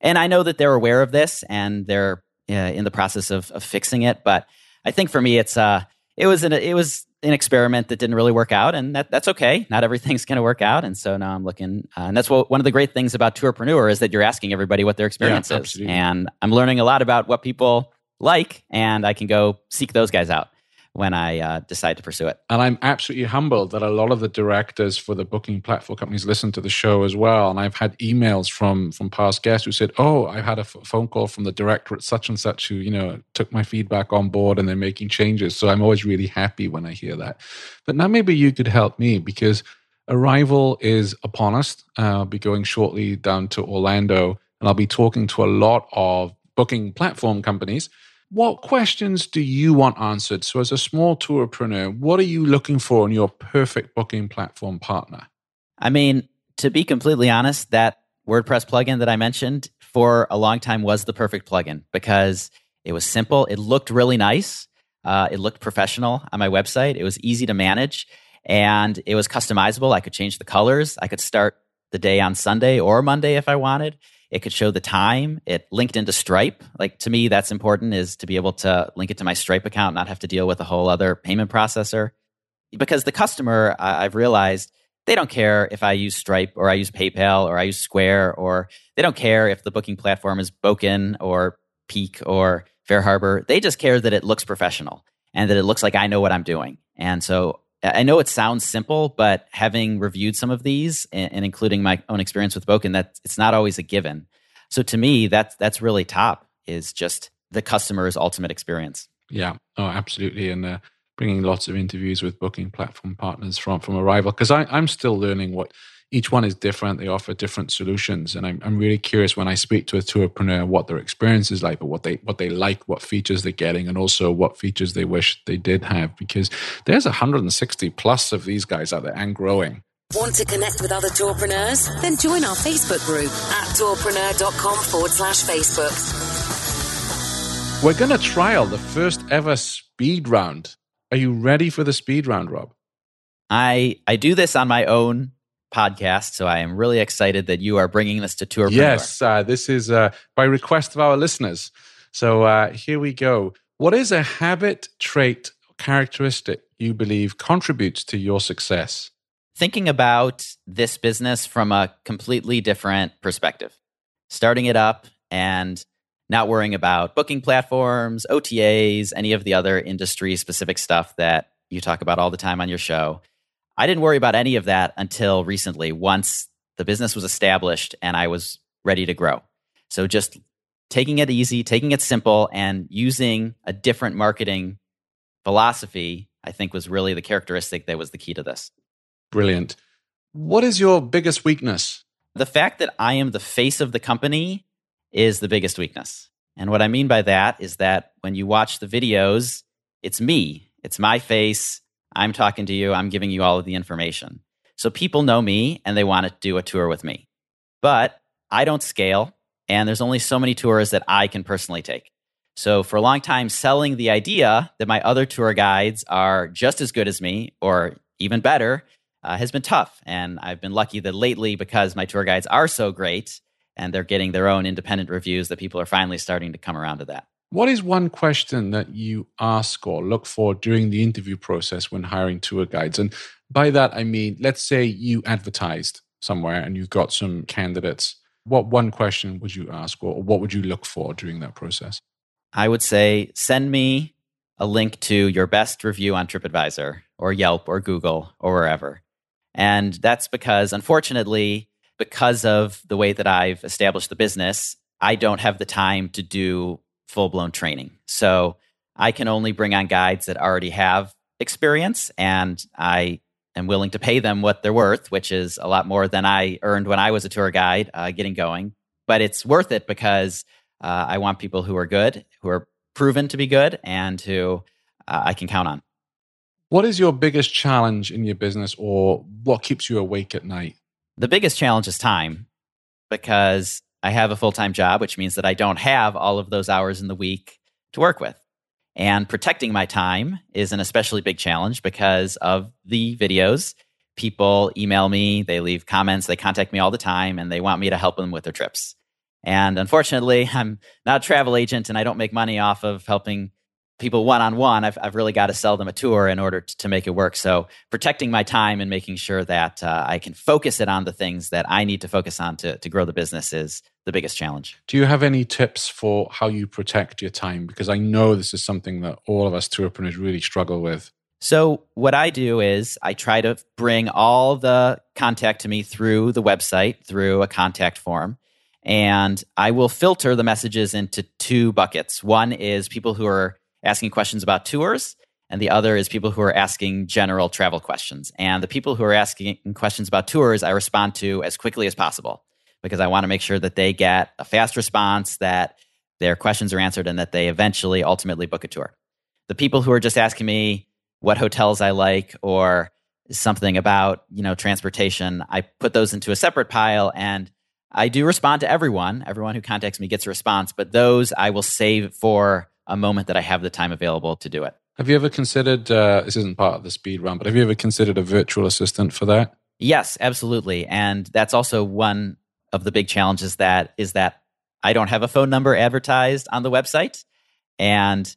and I know that they're aware of this and they're uh, in the process of, of fixing it. But I think for me, it's, uh, it was an, it was an experiment that didn't really work out, and that, that's okay. Not everything's going to work out, and so now I'm looking. Uh, and that's what one of the great things about Tourpreneur is that you're asking everybody what their experience yeah, is, and I'm learning a lot about what people like, and I can go seek those guys out. When I uh, decide to pursue it. And I'm absolutely humbled that a lot of the directors for the booking platform companies listen to the show as well. And I've had emails from from past guests who said, "Oh, I had a f- phone call from the director at such and such who you know took my feedback on board and they're making changes." So I'm always really happy when I hear that. But now maybe you could help me because Arival is upon us. Uh, I'll be going shortly down to Orlando, and I'll be talking to a lot of booking platform companies what questions do you want answered? So, as a small tourpreneur, what are you looking for in your perfect booking platform partner? I mean, to be completely honest, that WordPress plugin that I mentioned for a long time was the perfect plugin because it was simple. It looked really nice. Uh, it looked professional on my website. It was easy to manage and it was customizable. I could change the colors. I could start the day on Sunday or Monday if I wanted. It could show the time. It linked into Stripe. Like to me, that's important is to be able to link it to my Stripe account, not have to deal with a whole other payment processor. Because the customer, I've realized, they don't care if I use Stripe or I use PayPal or I use Square or they don't care if the booking platform is Booking or Peek or FareHarbor. They just care that it looks professional and that it looks like I know what I'm doing. And so I know it sounds simple, but having reviewed some of these and, and including my own experience with Bokun, that it's not always a given. So to me, that's that's really top is just the customer's ultimate experience. Yeah, oh, absolutely, and uh, bringing lots of interviews with booking platform partners from from Arival because I'm still learning what each one is different. They offer different solutions, and I'm, I'm really curious when I speak to a tourpreneur what their experience is like, but what they what they like, what features they're getting, and also what features they wish they did have. Because there's 160 plus of these guys out there and growing. Want to connect with other tourpreneurs? Then join our Facebook group at tourpreneur.com forward slash Facebook. We're going to trial the first ever speed round. Are you ready for the speed round, Rob? I I do this on my own podcast. So I am really excited that you are bringing this to Tour. Yes, uh, this is uh, by request of our listeners. So uh, here we go. What is a habit, trait, characteristic you believe contributes to your success? Thinking about this business from a completely different perspective, starting it up and not worrying about booking platforms, OTAs, any of the other industry specific stuff that you talk about all the time on your show. I didn't worry about any of that until recently, once the business was established and I was ready to grow. So just taking it easy, taking it simple, and using a different marketing philosophy, I think was really the characteristic that was the key to this. Brilliant. What is your biggest weakness? The fact that I am the face of the company is the biggest weakness. And what I mean by that is that when you watch the videos, it's me, it's my face, I'm talking to you, I'm giving you all of the information. So people know me and they want to do a tour with me. But I don't scale, and there's only so many tours that I can personally take. So for a long time, selling the idea that my other tour guides are just as good as me or even better uh, has been tough. And I've been lucky that lately, because my tour guides are so great and they're getting their own independent reviews, that people are finally starting to come around to that. What is one question that you ask or look for during the interview process when hiring tour guides? And by that, I mean, let's say you advertised somewhere and you got some candidates. What one question would you ask or what would you look for during that process? I would say send me a link to your best review on TripAdvisor or Yelp or Google or wherever. And that's because, unfortunately, because of the way that I've established the business, I don't have the time to do full blown training. So I can only bring on guides that already have experience and I am willing to pay them what they're worth, which is a lot more than I earned when I was a tour guide uh, getting going. But it's worth it because uh, I want people who are good, who are proven to be good, and who uh, I can count on. What is your biggest challenge in your business or what keeps you awake at night? The biggest challenge is time because I have a full time job, which means that I don't have all of those hours in the week to work with. And protecting my time is an especially big challenge because of the videos. People email me, they leave comments, they contact me all the time, and they want me to help them with their trips. And unfortunately, I'm not a travel agent and I don't make money off of helping people one on one. I've, really got to sell them a tour in order to, to make it work. So protecting my time and making sure that uh, I can focus it on the things that I need to focus on to, to grow the business is the biggest challenge. Do you have any tips for how you protect your time? Because I know this is something that all of us tourpreneurs really struggle with. So, what I do is I try to bring all the contact to me through the website, through a contact form. And I will filter the messages into two buckets. One is people who are asking questions about tours, and the other is people who are asking general travel questions. And the people who are asking questions about tours, I respond to as quickly as possible because I want to make sure that they get a fast response, that their questions are answered, and that they eventually ultimately book a tour. The people who are just asking me what hotels I like or something about you know transportation, I put those into a separate pile and I do respond to everyone. Everyone who contacts me gets a response, but those I will save for a moment that I have the time available to do it. Have you ever considered, uh, this isn't part of the speed run, but have you ever considered a virtual assistant for that? Yes, absolutely. And that's also one of the big challenges that is that I don't have a phone number advertised on the website. And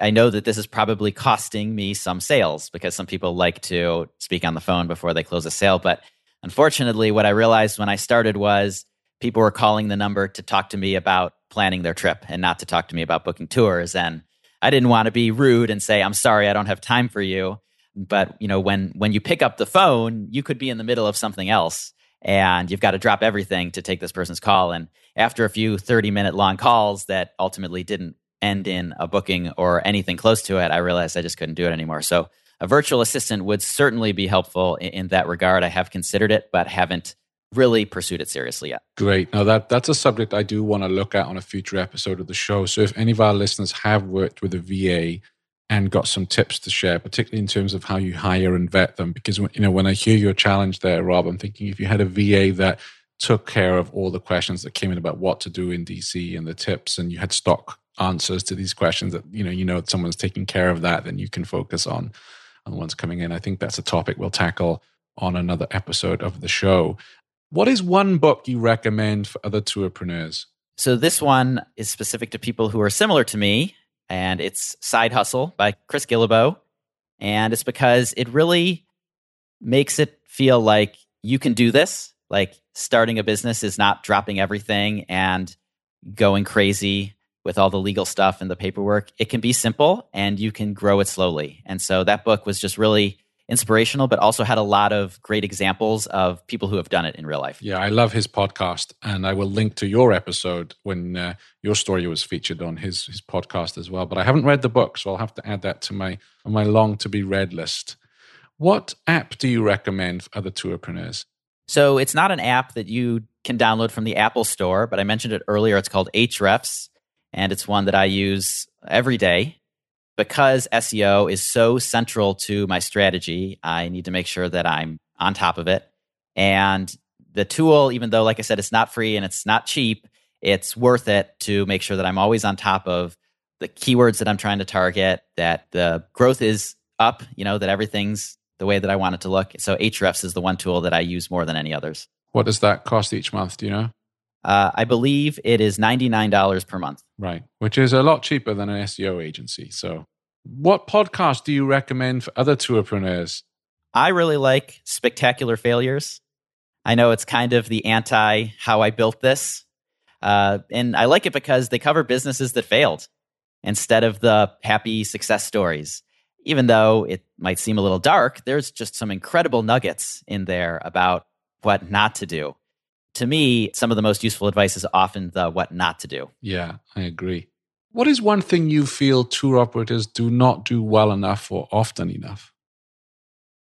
I know that this is probably costing me some sales because some people like to speak on the phone before they close a sale. But unfortunately, what I realized when I started was people were calling the number to talk to me about planning their trip and not to talk to me about booking tours. And I didn't want to be rude and say, I'm sorry, I don't have time for you. But you know, when when you pick up the phone, you could be in the middle of something else and you've got to drop everything to take this person's call. And after a few 30 minute long calls that ultimately didn't end in a booking or anything close to it, I realized I just couldn't do it anymore. So a virtual assistant would certainly be helpful in, in that regard. I have considered it, but haven't really pursued it seriously yet. Great. Now that that's a subject I do want to look at on a future episode of the show. So if any of our listeners have worked with a VA and got some tips to share, particularly in terms of how you hire and vet them, because you know when I hear your challenge there, Rob, I'm thinking if you had a VA that took care of all the questions that came in about what to do in DC and the tips, and you had stock answers to these questions that you know you know someone's taking care of that, then you can focus on on the ones coming in. I think that's a topic we'll tackle on another episode of the show. What is one book you recommend for other tourpreneurs? So this one is specific to people who are similar to me, and it's Side Hustle by Chris Guillebeau. And it's because it really makes it feel like you can do this. Like starting a business is not dropping everything and going crazy with all the legal stuff and the paperwork. It can be simple and you can grow it slowly. And so that book was just really inspirational, but also had a lot of great examples of people who have done it in real life. Yeah, I love his podcast, and I will link to your episode when uh, your story was featured on his his podcast as well. But I haven't read the book, so I'll have to add that to my my long to be read list. What app do you recommend for other tourpreneurs? So it's not an app that you can download from the Apple Store, but I mentioned it earlier. It's called Ahrefs, and it's one that I use every day because SEO is so central to my strategy, I need to make sure that I'm on top of it. And the tool, even though, like I said, it's not free and it's not cheap, it's worth it to make sure that I'm always on top of the keywords that I'm trying to target, that the growth is up, you know, that everything's the way that I want it to look. So Ahrefs is the one tool that I use more than any others. What does that cost each month? Do you know? Uh, I believe it is $99 per month. Right, which is a lot cheaper than an SEO agency. So, what podcast do you recommend for other tourpreneurs? I really like Spectacular Failures. I know it's kind of the anti how I built this. Uh, and I like it because they cover businesses that failed instead of the happy success stories. Even though it might seem a little dark, there's just some incredible nuggets in there about what not to do to me, some of the most useful advice is often the what not to do. Yeah, I agree. What is one thing you feel tour operators do not do well enough or often enough?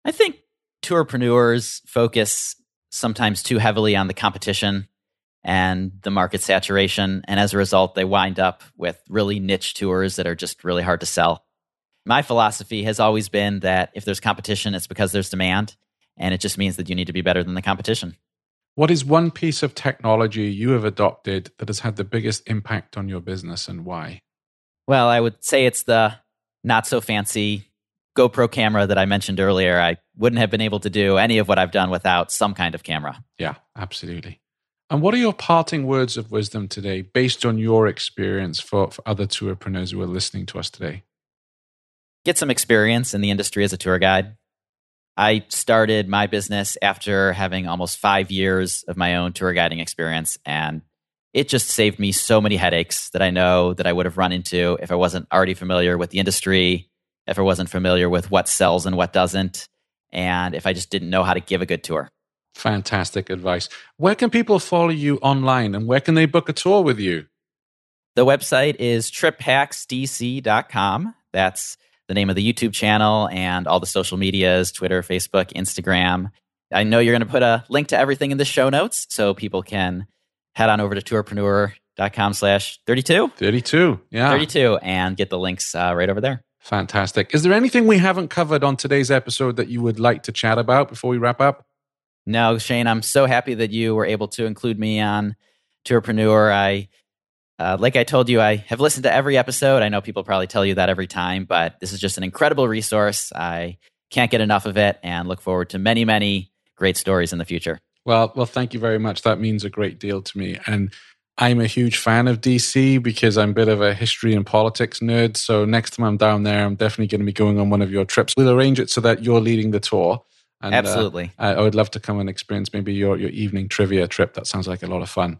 I think tourpreneurs focus sometimes too heavily on the competition and the market saturation. And as a result, they wind up with really niche tours that are just really hard to sell. My philosophy has always been that if there's competition, it's because there's demand. And it just means that you need to be better than the competition. What is one piece of technology you have adopted that has had the biggest impact on your business and why? Well, I would say it's the not so fancy GoPro camera that I mentioned earlier. I wouldn't have been able to do any of what I've done without some kind of camera. Yeah, absolutely. And what are your parting words of wisdom today based on your experience for, for other tourpreneurs who are listening to us today? Get some experience in the industry as a tour guide. I started my business after having almost five years of my own tour guiding experience, and it just saved me so many headaches that I know that I would have run into if I wasn't already familiar with the industry, if I wasn't familiar with what sells and what doesn't, and if I just didn't know how to give a good tour. Fantastic advice. Where can people follow you online and where can they book a tour with you? The website is triphacksdc.com. That's the name of the YouTube channel and all the social medias Twitter, Facebook, Instagram. I know you're going to put a link to everything in the show notes so people can head on over to tourpreneur.com slash 32. 32, yeah. 32 and get the links uh, right over there. Fantastic. Is there anything we haven't covered on today's episode that you would like to chat about before we wrap up? No, Shane, I'm so happy that you were able to include me on Tourpreneur. I, uh, like I told you, I have listened to every episode. I know people probably tell you that every time, but this is just an incredible resource. I can't get enough of it and look forward to many, many great stories in the future. Well, well, thank you very much. That means a great deal to me. And I'm a huge fan of DC because I'm a bit of a history and politics nerd. So next time I'm down there, I'm definitely going to be going on one of your trips. We'll arrange it so that you're leading the tour. And, uh, Absolutely. Uh, I would love to come and experience maybe your, your evening trivia trip. That sounds like a lot of fun.